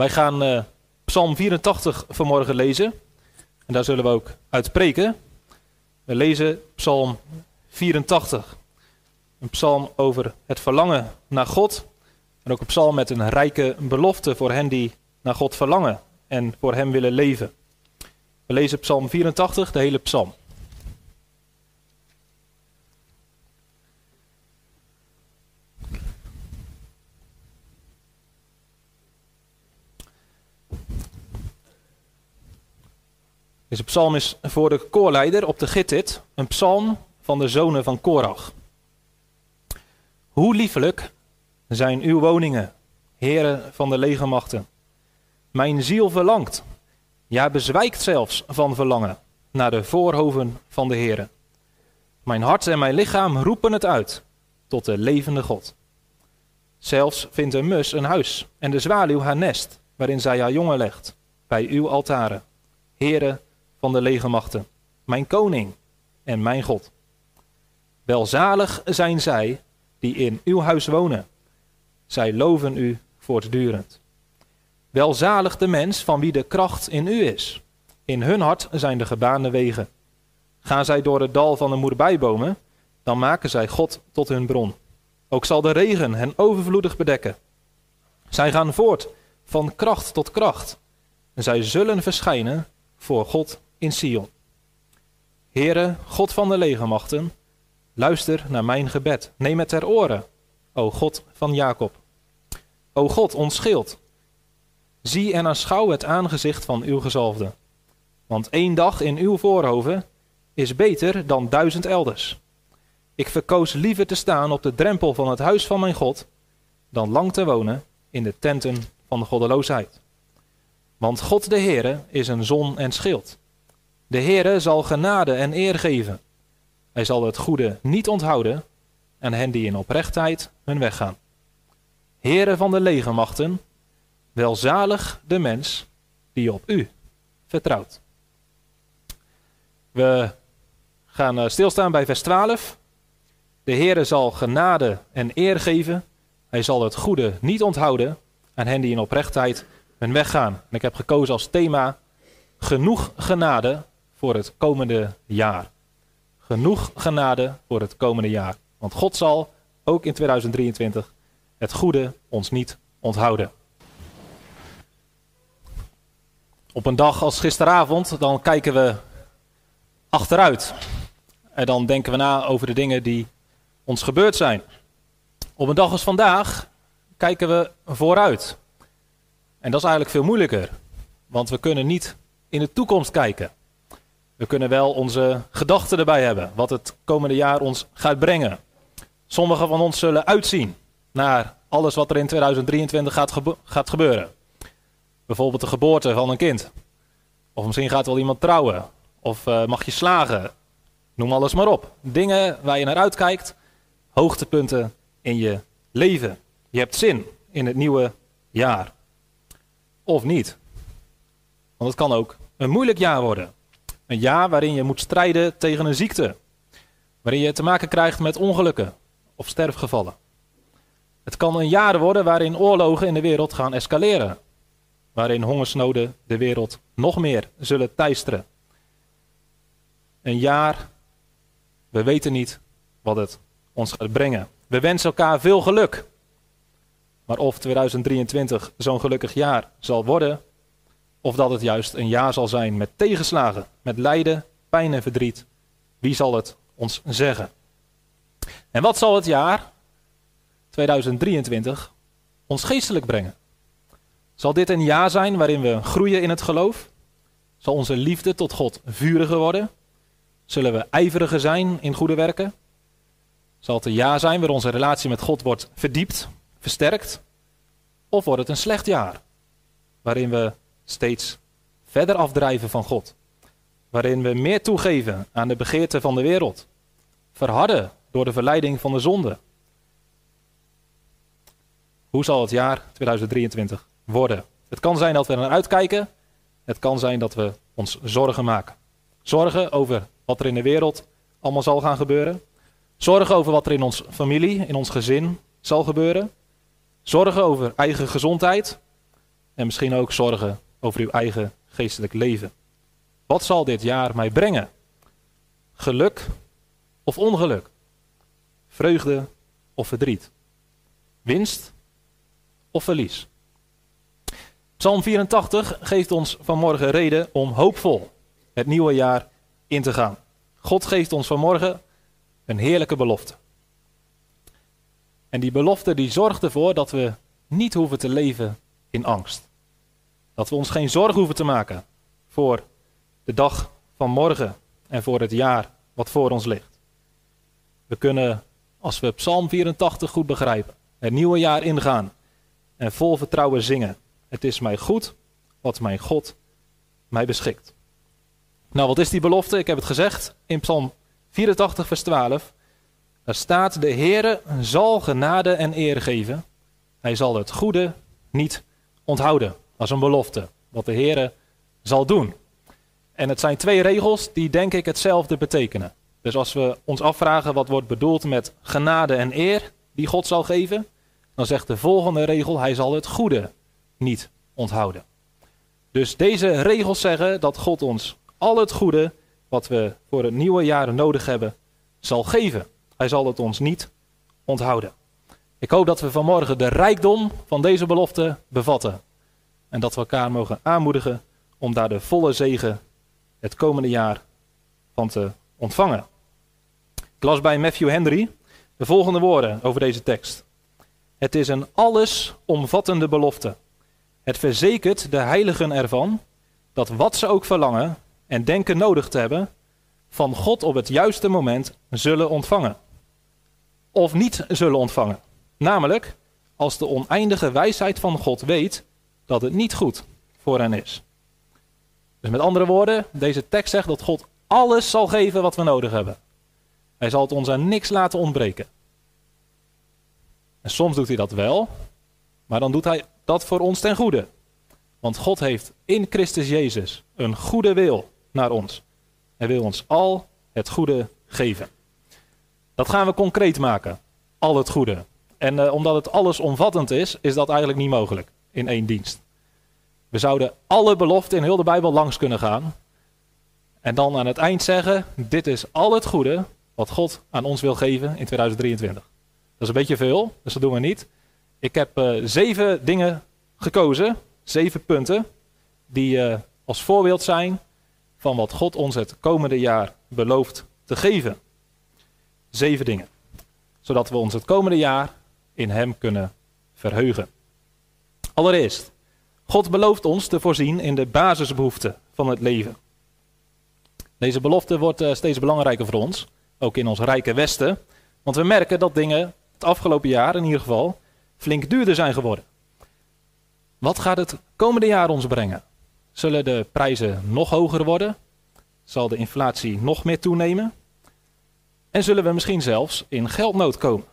Wij gaan uh, Psalm 84 vanmorgen lezen. En daar zullen we ook uit preken. We lezen Psalm 84. Een psalm over het verlangen naar God. En ook een psalm met een rijke belofte voor hen die naar God verlangen en voor Hem willen leven. We lezen Psalm 84, de hele psalm. Deze psalm is voor de koorleider op de Gittit, een psalm van de zonen van Korach. Hoe liefelijk zijn uw woningen, heren van de legermachten. Mijn ziel verlangt, ja bezwijkt zelfs van verlangen, naar de voorhoven van de heren. Mijn hart en mijn lichaam roepen het uit tot de levende God. Zelfs vindt een mus een huis en de zwaluw haar nest, waarin zij haar jongen legt, bij uw altaren. Heren van de legermachten, mijn koning en mijn God. Welzalig zijn zij die in uw huis wonen. Zij loven u voortdurend. Welzalig de mens van wie de kracht in u is. In hun hart zijn de gebaande wegen. Gaan zij door het dal van de moerbijbomen, dan maken zij God tot hun bron. Ook zal de regen hen overvloedig bedekken. Zij gaan voort van kracht tot kracht. En zij zullen verschijnen voor God in Sion. Heere, God van de legermachten, luister naar mijn gebed. Neem het ter oren, o God van Jacob. O God, ons schild. Zie en aanschouw het aangezicht van uw gezalfde. Want één dag in uw voorhoven is beter dan duizend elders. Ik verkoos liever te staan op de drempel van het huis van mijn God, dan lang te wonen in de tenten van de goddeloosheid. Want God de Heere is een zon en schild. De Heere zal genade en eer geven. Hij zal het goede niet onthouden en hen die in oprechtheid hun weg gaan. Heere van de legermachten, welzalig de mens die op u vertrouwt. We gaan eh, stilstaan bij vers 12. De Heere zal genade en eer geven. Hij zal het goede niet onthouden aan hen die in oprechtheid hun weg gaan. Ik heb gekozen als thema genoeg genade voor het komende jaar. Genoeg genade voor het komende jaar. Want God zal ook in 2023 het goede ons niet onthouden. Op een dag als gisteravond, dan kijken we achteruit. En dan denken we na over de dingen die ons gebeurd zijn. Op een dag als vandaag kijken we vooruit. En dat is eigenlijk veel moeilijker. Want we kunnen niet in de toekomst kijken. We kunnen wel onze gedachten erbij hebben, wat het komende jaar ons gaat brengen. Sommigen van ons zullen uitzien naar alles wat er in 2023 gaat, gaat gebeuren. Bijvoorbeeld de geboorte van een kind. Of misschien gaat wel iemand trouwen. Of uh, mag je slagen. Noem alles maar op. Dingen waar je naar uitkijkt. Hoogtepunten in je leven. Je hebt zin in het nieuwe jaar. Of niet. Want het kan ook een moeilijk jaar worden. Een jaar waarin je moet strijden tegen een ziekte. Waarin je te maken krijgt met ongelukken of sterfgevallen. Het kan een jaar worden waarin oorlogen in de wereld gaan escaleren. Waarin hongersnoden de wereld nog meer zullen teisteren. Een jaar, we weten niet wat het ons gaat brengen. We wensen elkaar veel geluk. Maar of 2023 zo'n gelukkig jaar zal worden, of dat het juist een jaar zal zijn met tegenslagen, met lijden, pijn en verdriet. Wie zal het ons zeggen? En wat zal het jaar 2023 ons geestelijk brengen? Zal dit een jaar zijn waarin we groeien in het geloof? Zal onze liefde tot God vuriger worden? Zullen we ijveriger zijn in goede werken? Zal het een jaar zijn waar onze relatie met God wordt verdiept, versterkt? Of wordt het een slecht jaar waarin we steeds verder afdrijven van God. Waarin we meer toegeven aan de begeerte van de wereld. Verharden door de verleiding van de zonde. Hoe zal het jaar 2023 worden? Het kan zijn dat we er naar uitkijken. Het kan zijn dat we ons zorgen maken. Zorgen over wat er in de wereld allemaal zal gaan gebeuren. Zorgen over wat er in onze familie, in ons gezin zal gebeuren. Zorgen over eigen gezondheid en misschien ook zorgen over uw eigen geestelijk leven. Wat zal dit jaar mij brengen? Geluk of ongeluk? Vreugde of verdriet? Winst of verlies? Psalm 84 geeft ons vanmorgen reden om hoopvol het nieuwe jaar in te gaan. God geeft ons vanmorgen een heerlijke belofte. En die belofte die zorgt ervoor dat we niet hoeven te leven in angst. Dat we ons geen zorgen hoeven te maken voor de dag van morgen en voor het jaar wat voor ons ligt. We kunnen, als we Psalm 84 goed begrijpen, het nieuwe jaar ingaan en vol vertrouwen zingen. Het is mij goed wat mijn God mij beschikt. Nou, wat is die belofte? Ik heb het gezegd in Psalm 84, vers 12. Daar staat: De Heere zal genade en eer geven. Hij zal het goede niet onthouden. Is een belofte, wat de Heere zal doen. En het zijn twee regels die denk ik hetzelfde betekenen. Dus als we ons afvragen wat wordt bedoeld met genade en eer die God zal geven, dan zegt de volgende regel: Hij zal het goede niet onthouden. Dus deze regels zeggen dat God ons al het goede wat we voor het nieuwe jaar nodig hebben, zal geven. Hij zal het ons niet onthouden. Ik hoop dat we vanmorgen de rijkdom van deze belofte bevatten. En dat we elkaar mogen aanmoedigen om daar de volle zegen het komende jaar van te ontvangen. Ik las bij Matthew Henry de volgende woorden over deze tekst. Het is een allesomvattende belofte. Het verzekert de heiligen ervan dat wat ze ook verlangen en denken nodig te hebben, van God op het juiste moment zullen ontvangen. Of niet zullen ontvangen. Namelijk, als de oneindige wijsheid van God weet dat het niet goed voor hen is. Dus met andere woorden, deze tekst zegt dat God alles zal geven wat we nodig hebben. Hij zal het ons aan niks laten ontbreken. En soms doet hij dat wel, maar dan doet hij dat voor ons ten goede. Want God heeft in Christus Jezus een goede wil naar ons. Hij wil ons al het goede geven. Dat gaan we concreet maken. Al het goede. En uh, omdat het allesomvattend is, is dat eigenlijk niet mogelijk in één dienst. We zouden alle beloften in heel de Bijbel langs kunnen gaan. En dan aan het eind zeggen: Dit is al het goede wat God aan ons wil geven in 2023. Dat is een beetje veel, dus dat doen we niet. Ik heb uh, zeven dingen gekozen, zeven punten, die uh, als voorbeeld zijn van wat God ons het komende jaar belooft te geven. Zeven dingen. Zodat we ons het komende jaar in Hem kunnen verheugen. Allereerst, God belooft ons te voorzien in de basisbehoeften van het leven. Deze belofte wordt uh, steeds belangrijker voor ons, ook in ons rijke Westen. Want we merken dat dingen het afgelopen jaar in ieder geval flink duurder zijn geworden. Wat gaat het komende jaar ons brengen? Zullen de prijzen nog hoger worden? Zal de inflatie nog meer toenemen? En zullen we misschien zelfs in geldnood komen?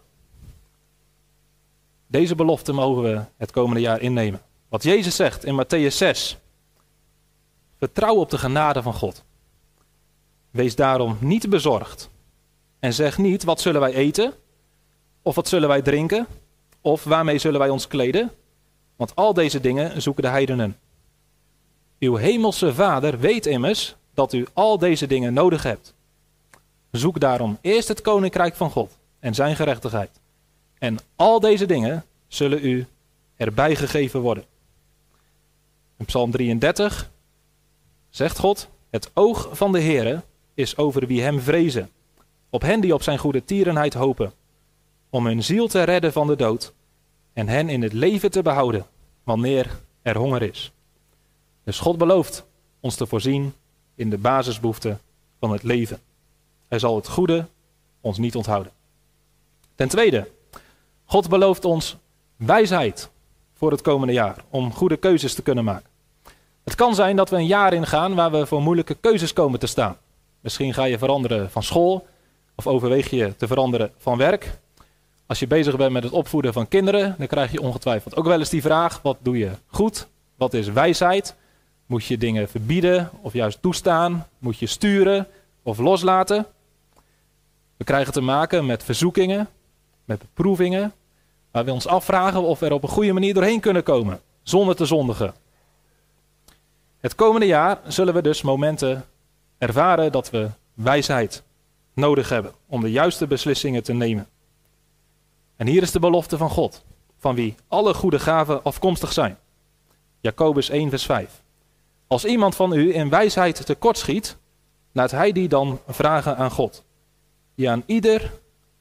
Deze belofte mogen we het komende jaar innemen. Wat Jezus zegt in Matthäus 6. Vertrouw op de genade van God. Wees daarom niet bezorgd. En zeg niet wat zullen wij eten? Of wat zullen wij drinken? Of waarmee zullen wij ons kleden? Want al deze dingen zoeken de heidenen. Uw hemelse Vader weet immers dat u al deze dingen nodig hebt. Zoek daarom eerst het koninkrijk van God en zijn gerechtigheid. En al deze dingen zullen u erbij gegeven worden. In Psalm 33 zegt God: Het oog van de Heere is over wie hem vrezen, op hen die op zijn goede tierenheid hopen, om hun ziel te redden van de dood en hen in het leven te behouden wanneer er honger is. Dus God belooft ons te voorzien in de basisbehoeften van het leven. Hij zal het goede ons niet onthouden. Ten tweede, God belooft ons wijsheid voor het komende jaar om goede keuzes te kunnen maken. Het kan zijn dat we een jaar ingaan waar we voor moeilijke keuzes komen te staan. Misschien ga je veranderen van school of overweeg je te veranderen van werk. Als je bezig bent met het opvoeden van kinderen, dan krijg je ongetwijfeld ook wel eens die vraag: wat doe je goed? Wat is wijsheid? Moet je dingen verbieden of juist toestaan? Moet je sturen of loslaten? We krijgen te maken met verzoekingen, met beproevingen, waar we ons afvragen of we er op een goede manier doorheen kunnen komen, zonder te zondigen. Het komende jaar zullen we dus momenten ervaren dat we wijsheid nodig hebben om de juiste beslissingen te nemen. En hier is de belofte van God, van wie alle goede gaven afkomstig zijn. Jacobus 1, vers 5. Als iemand van u in wijsheid tekortschiet, laat hij die dan vragen aan God, die aan ieder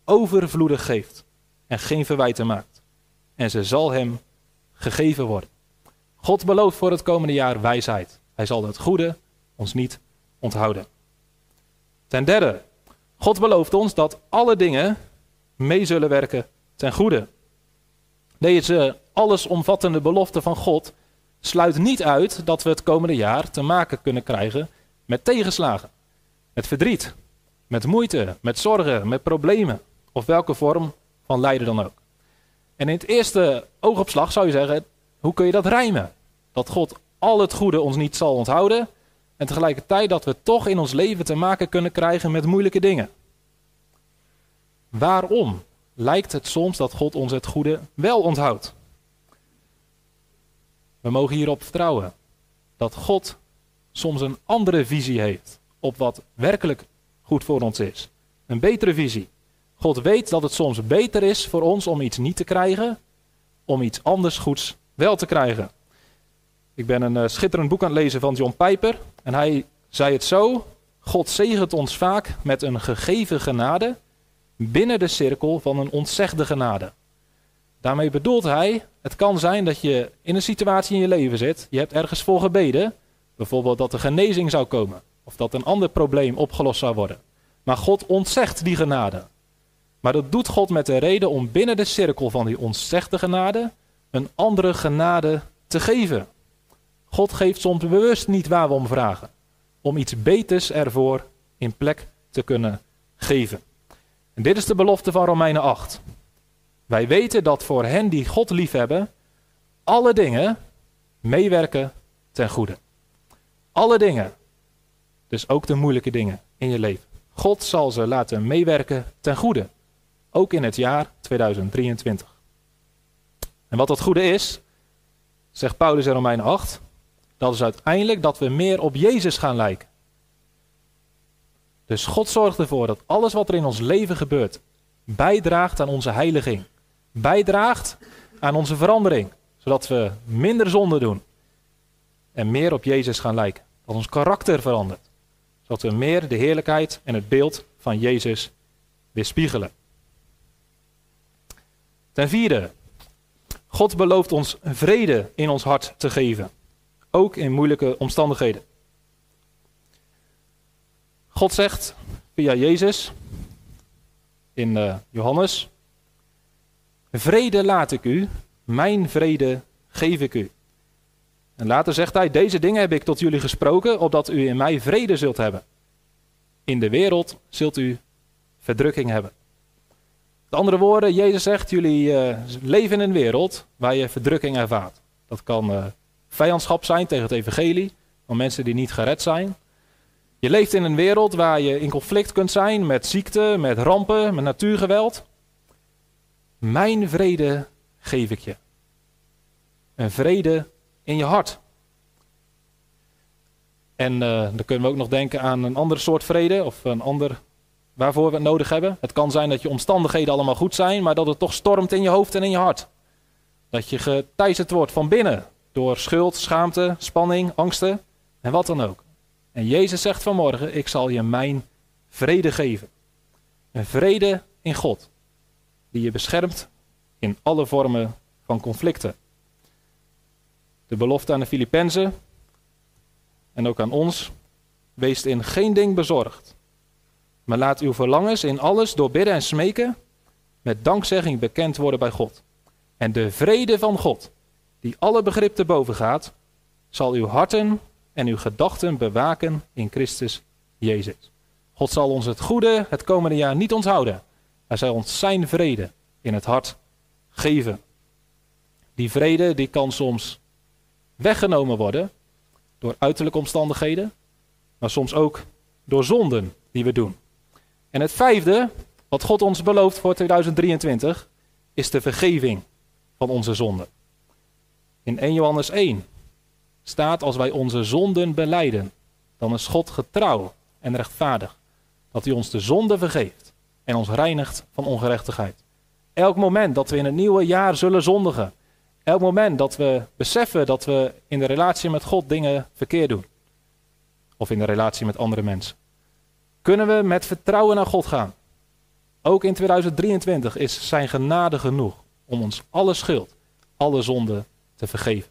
overvloedig geeft en geen verwijten maakt. En ze zal hem gegeven worden. God belooft voor het komende jaar wijsheid. Hij zal het goede ons niet onthouden. Ten derde, God belooft ons dat alle dingen mee zullen werken ten goede. Deze allesomvattende belofte van God sluit niet uit dat we het komende jaar te maken kunnen krijgen met tegenslagen, met verdriet, met moeite, met zorgen, met problemen of welke vorm van lijden dan ook. En in het eerste oogopslag zou je zeggen, hoe kun je dat rijmen? Dat God al het goede ons niet zal onthouden en tegelijkertijd dat we toch in ons leven te maken kunnen krijgen met moeilijke dingen. Waarom lijkt het soms dat God ons het goede wel onthoudt? We mogen hierop vertrouwen dat God soms een andere visie heeft op wat werkelijk goed voor ons is. Een betere visie. God weet dat het soms beter is voor ons om iets niet te krijgen, om iets anders goeds wel te krijgen. Ik ben een uh, schitterend boek aan het lezen van John Piper en hij zei het zo: God zegent ons vaak met een gegeven genade binnen de cirkel van een ontzegde genade. Daarmee bedoelt hij, het kan zijn dat je in een situatie in je leven zit, je hebt ergens voor gebeden, bijvoorbeeld dat er genezing zou komen, of dat een ander probleem opgelost zou worden. Maar God ontzegt die genade. Maar dat doet God met de reden om binnen de cirkel van die ontzegde genade een andere genade te geven. God geeft soms bewust niet waar we om vragen, om iets beters ervoor in plek te kunnen geven. En dit is de belofte van Romeinen 8. Wij weten dat voor hen die God liefhebben, alle dingen meewerken ten goede. Alle dingen. Dus ook de moeilijke dingen in je leven. God zal ze laten meewerken ten goede. Ook in het jaar 2023. En wat dat goede is, zegt Paulus in Romeinen 8, dat is uiteindelijk dat we meer op Jezus gaan lijken. Dus God zorgt ervoor dat alles wat er in ons leven gebeurt bijdraagt aan onze heiliging. Bijdraagt aan onze verandering. Zodat we minder zonde doen. En meer op Jezus gaan lijken. Dat ons karakter verandert. Zodat we meer de heerlijkheid en het beeld van Jezus weerspiegelen. Ten vierde. God belooft ons vrede in ons hart te geven. Ook in moeilijke omstandigheden. God zegt via Jezus in uh, Johannes: Vrede laat ik u, mijn vrede geef ik u. En later zegt hij: Deze dingen heb ik tot jullie gesproken, opdat u in mij vrede zult hebben. In de wereld zult u verdrukking hebben. Met andere woorden, Jezus zegt: Jullie uh, leven in een wereld waar je verdrukking ervaart. Dat kan uh, vijandschap zijn tegen het evangelie, van mensen die niet gered zijn. Je leeft in een wereld waar je in conflict kunt zijn met ziekte, met rampen, met natuurgeweld. Mijn vrede geef ik je. Een vrede in je hart. En uh, dan kunnen we ook nog denken aan een andere soort vrede of een ander waarvoor we het nodig hebben. Het kan zijn dat je omstandigheden allemaal goed zijn, maar dat het toch stormt in je hoofd en in je hart. Dat je geteisterd wordt van binnen door schuld, schaamte, spanning, angsten en wat dan ook. En Jezus zegt vanmorgen: Ik zal je mijn vrede geven. Een vrede in God, die je beschermt in alle vormen van conflicten. De belofte aan de Filippenzen en ook aan ons: wees in geen ding bezorgd, maar laat uw verlangens in alles door bidden en smeken met dankzegging bekend worden bij God. En de vrede van God, die alle begrip te boven gaat, zal uw harten en uw gedachten bewaken in Christus Jezus. God zal ons het goede het komende jaar niet onthouden. Hij zal ons zijn vrede in het hart geven. Die vrede die kan soms weggenomen worden door uiterlijke omstandigheden, maar soms ook door zonden die we doen. En het vijfde, wat God ons belooft voor 2023, is de vergeving van onze zonden. In 1 Johannes 1 staat als wij onze zonden beleiden, dan is God getrouw en rechtvaardig, dat hij ons de zonde vergeeft en ons reinigt van ongerechtigheid. Elk moment dat we in het nieuwe jaar zullen zondigen, elk moment dat we beseffen dat we in de relatie met God dingen verkeerd doen, of in de relatie met andere mensen, kunnen we met vertrouwen naar God gaan. Ook in 2023 is zijn genade genoeg om ons alle schuld, alle zonde te vergeven.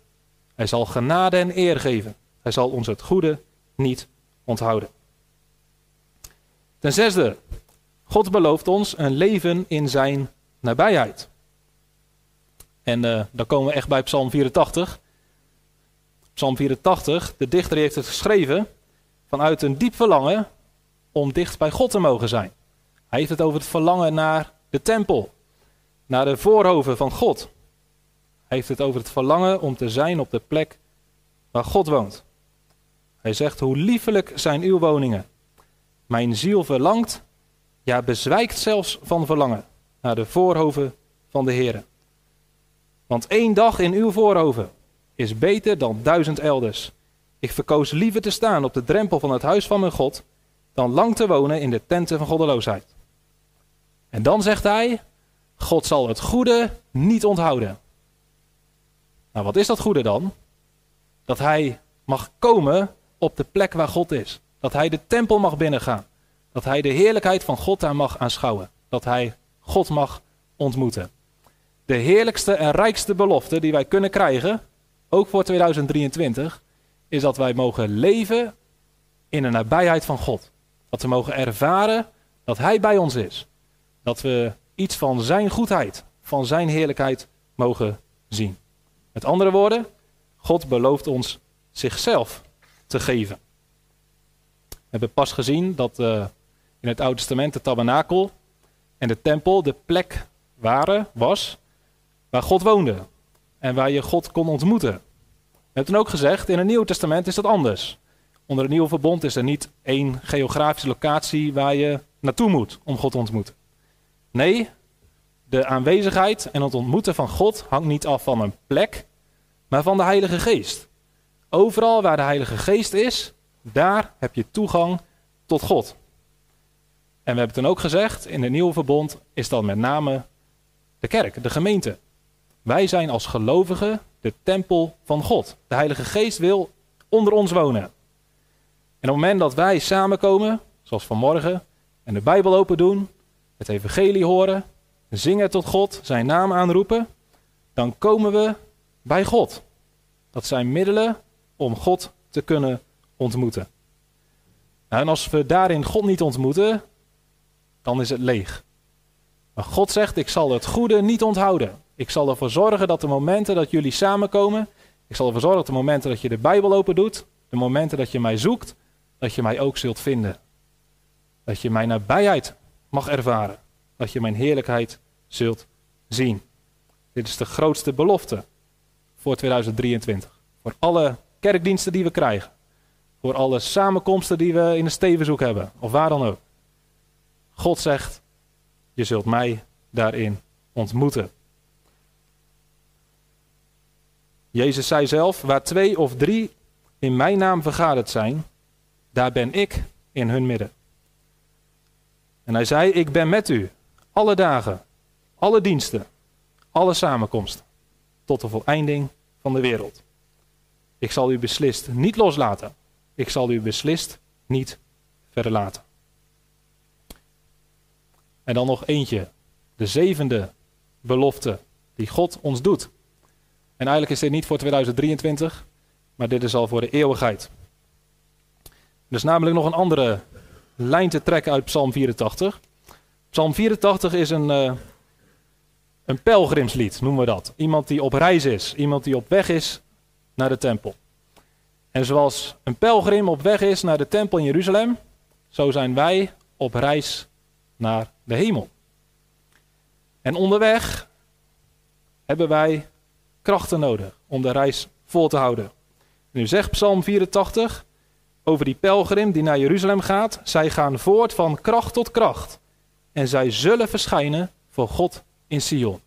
Hij zal genade en eer geven. Hij zal ons het goede niet onthouden. Ten zesde, God belooft ons een leven in zijn nabijheid. En uh, dan komen we echt bij Psalm 84. Psalm 84, de dichter heeft het geschreven vanuit een diep verlangen om dicht bij God te mogen zijn. Hij heeft het over het verlangen naar de tempel, naar de voorhoven van God. Hij heeft het over het verlangen om te zijn op de plek waar God woont. Hij zegt, hoe liefelijk zijn uw woningen. Mijn ziel verlangt, ja bezwijkt zelfs van verlangen naar de voorhoven van de Heer. Want één dag in uw voorhoven is beter dan duizend elders. Ik verkoos liever te staan op de drempel van het huis van mijn God, dan lang te wonen in de tenten van goddeloosheid. En dan zegt hij, God zal het goede niet onthouden. Nou, wat is dat goede dan? Dat hij mag komen op de plek waar God is. Dat hij de tempel mag binnengaan. Dat hij de heerlijkheid van God daar mag aanschouwen. Dat hij God mag ontmoeten. De heerlijkste en rijkste belofte die wij kunnen krijgen, ook voor 2023, is dat wij mogen leven in de nabijheid van God. Dat we mogen ervaren dat Hij bij ons is. Dat we iets van Zijn goedheid, van Zijn heerlijkheid mogen zien. Met andere woorden, God belooft ons zichzelf te geven. We hebben pas gezien dat uh, in het Oude Testament de tabernakel en de tempel de plek waren, was, waar God woonde. En waar je God kon ontmoeten. We hebben toen ook gezegd, in het Nieuwe Testament is dat anders. Onder het Nieuwe Verbond is er niet één geografische locatie waar je naartoe moet om God te ontmoeten. Nee, de aanwezigheid en het ontmoeten van God hangt niet af van een plek, maar van de Heilige Geest. Overal waar de Heilige Geest is, daar heb je toegang tot God. En we hebben toen ook gezegd, in het nieuwe verbond is dat met name de kerk, de gemeente. Wij zijn als gelovigen de tempel van God. De Heilige Geest wil onder ons wonen. En op het moment dat wij samenkomen, zoals vanmorgen, en de Bijbel open doen, het evangelie horen, zingen tot God, zijn naam aanroepen, dan komen we bij God. Dat zijn middelen om God te kunnen ontmoeten. Nou, en als we daarin God niet ontmoeten, dan is het leeg. Maar God zegt, ik zal het goede niet onthouden. Ik zal ervoor zorgen dat de momenten dat jullie samenkomen, ik zal ervoor zorgen dat de momenten dat je de Bijbel open doet, de momenten dat je mij zoekt, dat je mij ook zult vinden. Dat je mijn nabijheid mag ervaren. Dat je mijn heerlijkheid zult zien. Dit is de grootste belofte voor 2023. Voor alle kerkdiensten die we krijgen. Voor alle samenkomsten die we in de stevenzoek hebben. Of waar dan ook. God zegt, je zult mij daarin ontmoeten. Jezus zei zelf, waar twee of drie in mijn naam vergaderd zijn, daar ben ik in hun midden. En hij zei, ik ben met u, alle dagen, alle diensten, alle samenkomsten, tot de voleinding van de wereld. Ik zal u beslist niet loslaten. Ik zal u beslist niet verlaten. En dan nog eentje, de zevende belofte die God ons doet. En eigenlijk is dit niet voor 2023, maar dit is al voor de eeuwigheid. Er is namelijk nog een andere lijn te trekken uit Psalm 84. Psalm 84 is een, uh, een pelgrimslied, noemen we dat. Iemand die op reis is, iemand die op weg is naar de tempel. En zoals een pelgrim op weg is naar de tempel in Jeruzalem, zo zijn wij op reis naar de hemel. En onderweg hebben wij krachten nodig om de reis vol te houden. nu zegt Psalm 84 over die pelgrim die naar Jeruzalem gaat: zij gaan voort van kracht tot kracht. En zij zullen verschijnen voor God in Sion.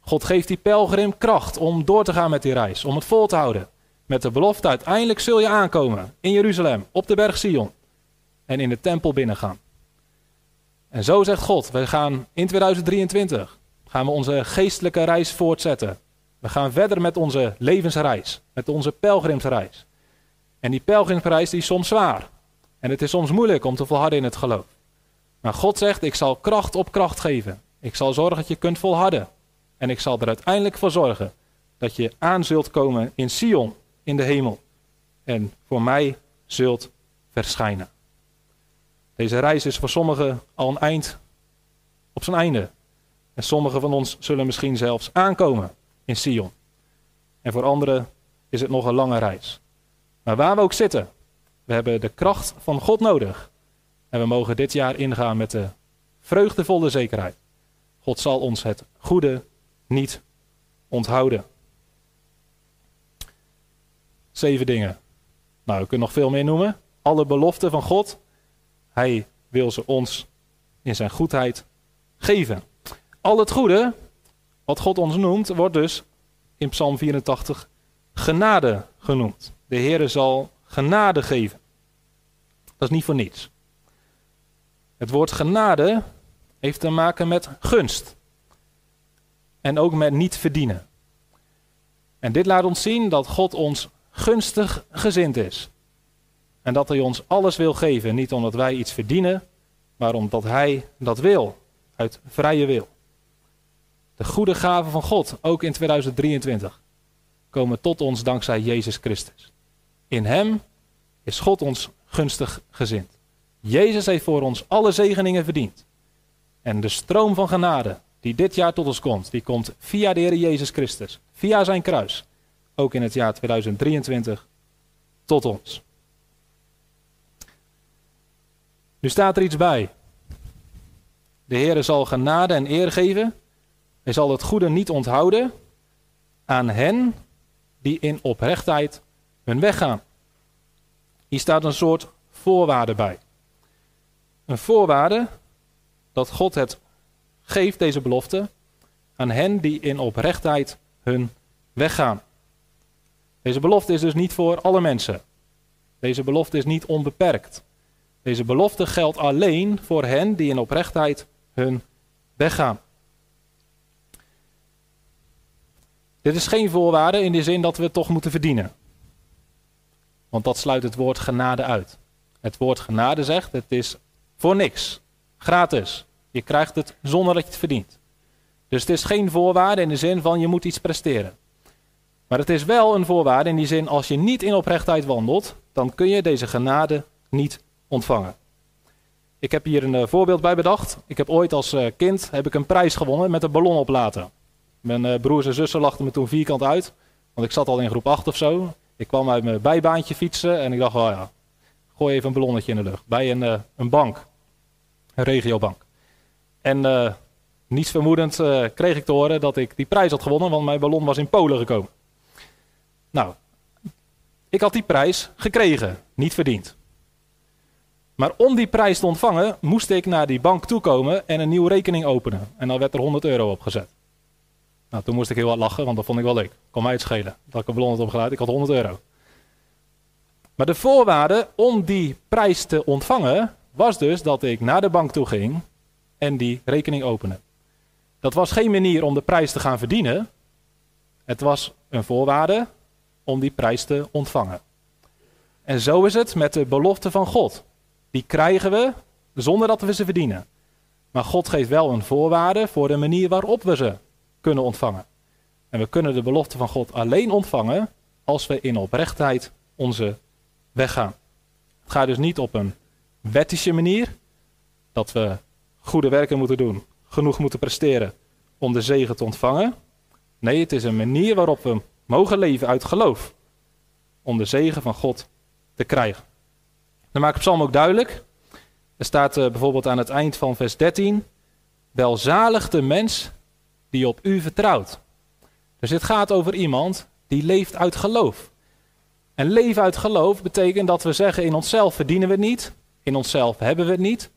God geeft die pelgrim kracht om door te gaan met die reis, om het vol te houden. Met de belofte, uiteindelijk zul je aankomen in Jeruzalem, op de berg Sion. En in de tempel binnengaan. En zo zegt God, we gaan in 2023, gaan we onze geestelijke reis voortzetten. We gaan verder met onze levensreis, met onze pelgrimsreis. En die pelgrimsreis die is soms zwaar. En het is soms moeilijk om te volharden in het geloof. Maar God zegt, ik zal kracht op kracht geven. Ik zal zorgen dat je kunt volharden. En ik zal er uiteindelijk voor zorgen dat je aan zult komen in Sion, in de hemel. En voor mij zult verschijnen. Deze reis is voor sommigen al een eind op zijn einde. En sommigen van ons zullen misschien zelfs aankomen in Sion. En voor anderen is het nog een lange reis. Maar waar we ook zitten, we hebben de kracht van God nodig. En we mogen dit jaar ingaan met de vreugdevolle zekerheid. God zal ons het goede niet onthouden. Zeven dingen. Nou, we kunnen nog veel meer noemen. Alle beloften van God. Hij wil ze ons in zijn goedheid geven. Al het goede wat God ons noemt, wordt dus in Psalm 84 genade genoemd. De Heere zal genade geven. Dat is niet voor niets. Het woord genade heeft te maken met gunst. En ook met niet verdienen. En dit laat ons zien dat God ons gunstig gezind is. En dat hij ons alles wil geven, niet omdat wij iets verdienen, maar omdat hij dat wil, uit vrije wil. De goede gaven van God, ook in 2023, komen tot ons dankzij Jezus Christus. In Hem is God ons gunstig gezind. Jezus heeft voor ons alle zegeningen verdiend. En de stroom van genade die dit jaar tot ons komt, die komt via de Heer Jezus Christus, via zijn kruis, ook in het jaar 2023 tot ons. Nu staat er iets bij. De Heer zal genade en eer geven. Hij zal het goede niet onthouden aan hen die in oprechtheid hun weg gaan. Hier staat een soort voorwaarde bij. Een voorwaarde dat God het geeft, deze belofte, aan hen die in oprechtheid hun weg gaan. Deze belofte is dus niet voor alle mensen. Deze belofte is niet onbeperkt. Deze belofte geldt alleen voor hen die in oprechtheid hun weg gaan. Dit is geen voorwaarde in de zin dat we het toch moeten verdienen. Want dat sluit het woord genade uit. Het woord genade zegt, het is voor niks. Gratis. Je krijgt het zonder dat je het verdient. Dus het is geen voorwaarde in de zin van je moet iets presteren. Maar het is wel een voorwaarde in die zin, als je niet in oprechtheid wandelt, dan kun je deze genade niet ontvangen. Ik heb hier een uh, voorbeeld bij bedacht. Ik heb ooit als uh, kind heb ik een prijs gewonnen met een ballon oplaten. Mijn uh, broers en zussen lachten me toen vierkant uit, want ik zat al in groep 8 of zo. Ik kwam uit mijn bijbaantje fietsen en ik dacht, oh ja, gooi even een ballonnetje in de lucht. Bij een, een bank, een regiobank. En niets vermoedend kreeg ik te horen dat ik die prijs had gewonnen, want mijn ballon was in Polen gekomen. Nou, ik had die prijs gekregen, niet verdiend. Maar om die prijs te ontvangen, moest ik naar die bank toekomen en een nieuwe rekening openen. En dan werd er 100 euro opgezet. Nou, toen moest ik heel hard lachen, want dat vond ik wel leuk. Kon mij het schelen. Dat ik een ballon had opgeleid, ik had 100 euro. Maar de voorwaarde om die prijs te ontvangen, was dus dat ik naar de bank toe ging en die rekening opende. Dat was geen manier om de prijs te gaan verdienen. Het was een voorwaarde om die prijs te ontvangen. En zo is het met de belofte van God. Die krijgen we zonder dat we ze verdienen. Maar God geeft wel een voorwaarde voor de manier waarop we ze kunnen ontvangen. En we kunnen de belofte van God alleen ontvangen als we in oprechtheid onze weg gaan. Het gaat dus niet op een wettische manier, dat we goede werken moeten doen, genoeg moeten presteren om de zegen te ontvangen. Nee, het is een manier waarop we mogen leven uit geloof om de zegen van God te krijgen. Dan maakt Psalm ook duidelijk. Er staat uh, bijvoorbeeld aan het eind van vers 13: Welzalig de mens die op u vertrouwt. Dus dit gaat over iemand die leeft uit geloof. En leven uit geloof betekent dat we zeggen: in onszelf verdienen we het niet, in onszelf hebben we het niet,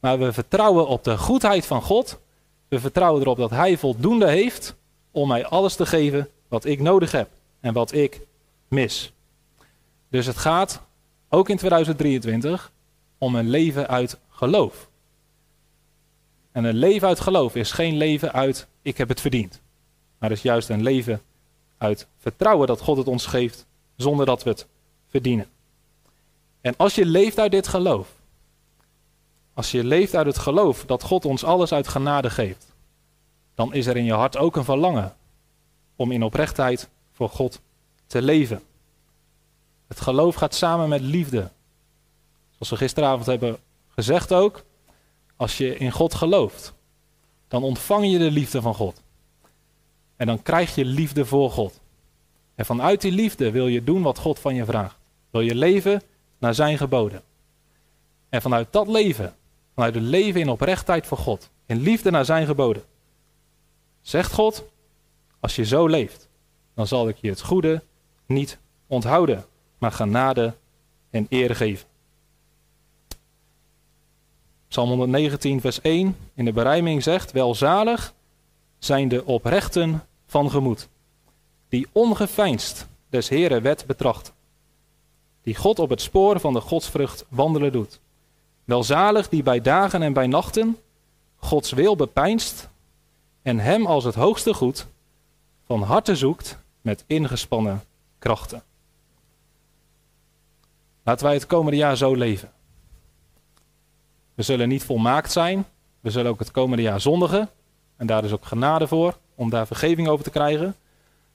maar we vertrouwen op de goedheid van God. We vertrouwen erop dat Hij voldoende heeft om mij alles te geven wat ik nodig heb en wat ik mis. Dus het gaat, ook in 2023, om een leven uit geloof. En een leven uit geloof is geen leven uit ik heb het verdiend. Maar is juist een leven uit vertrouwen dat God het ons geeft zonder dat we het verdienen. En als je leeft uit dit geloof, als je leeft uit het geloof dat God ons alles uit genade geeft, dan is er in je hart ook een verlangen om in oprechtheid voor God te leven. Het geloof gaat samen met liefde. Zoals we gisteravond hebben gezegd ook, als je in God gelooft, dan ontvang je de liefde van God. En dan krijg je liefde voor God. En vanuit die liefde wil je doen wat God van je vraagt. Wil je leven naar zijn geboden. En vanuit dat leven, vanuit het leven in oprechtheid voor God, in liefde naar zijn geboden, zegt God, als je zo leeft, dan zal ik je het goede niet onthouden, maar genade en eer geven. Psalm 119, vers 1 in de berijming zegt: Welzalig zijn de oprechten van gemoed, die ongeveinsd des Heren wet betrachten, die God op het spoor van de godsvrucht wandelen doet. Welzalig die bij dagen en bij nachten Gods wil bepeinst en Hem als het hoogste goed van harte zoekt met ingespannen krachten. Laten wij het komende jaar zo leven. We zullen niet volmaakt zijn. We zullen ook het komende jaar zondigen. En daar is ook genade voor om daar vergeving over te krijgen.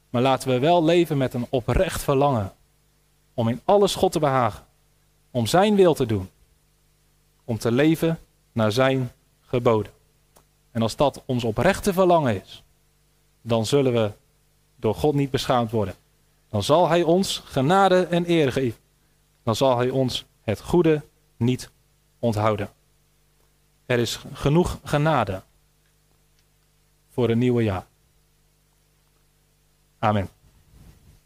Maar laten we wel leven met een oprecht verlangen. Om in alles God te behagen. Om Zijn wil te doen. Om te leven naar Zijn geboden. En als dat ons oprechte verlangen is, dan zullen we door God niet beschaamd worden. Dan zal Hij ons genade en eer geven. Dan zal Hij ons het goede niet onthouden. Er is genoeg genade voor een nieuwe jaar. Amen.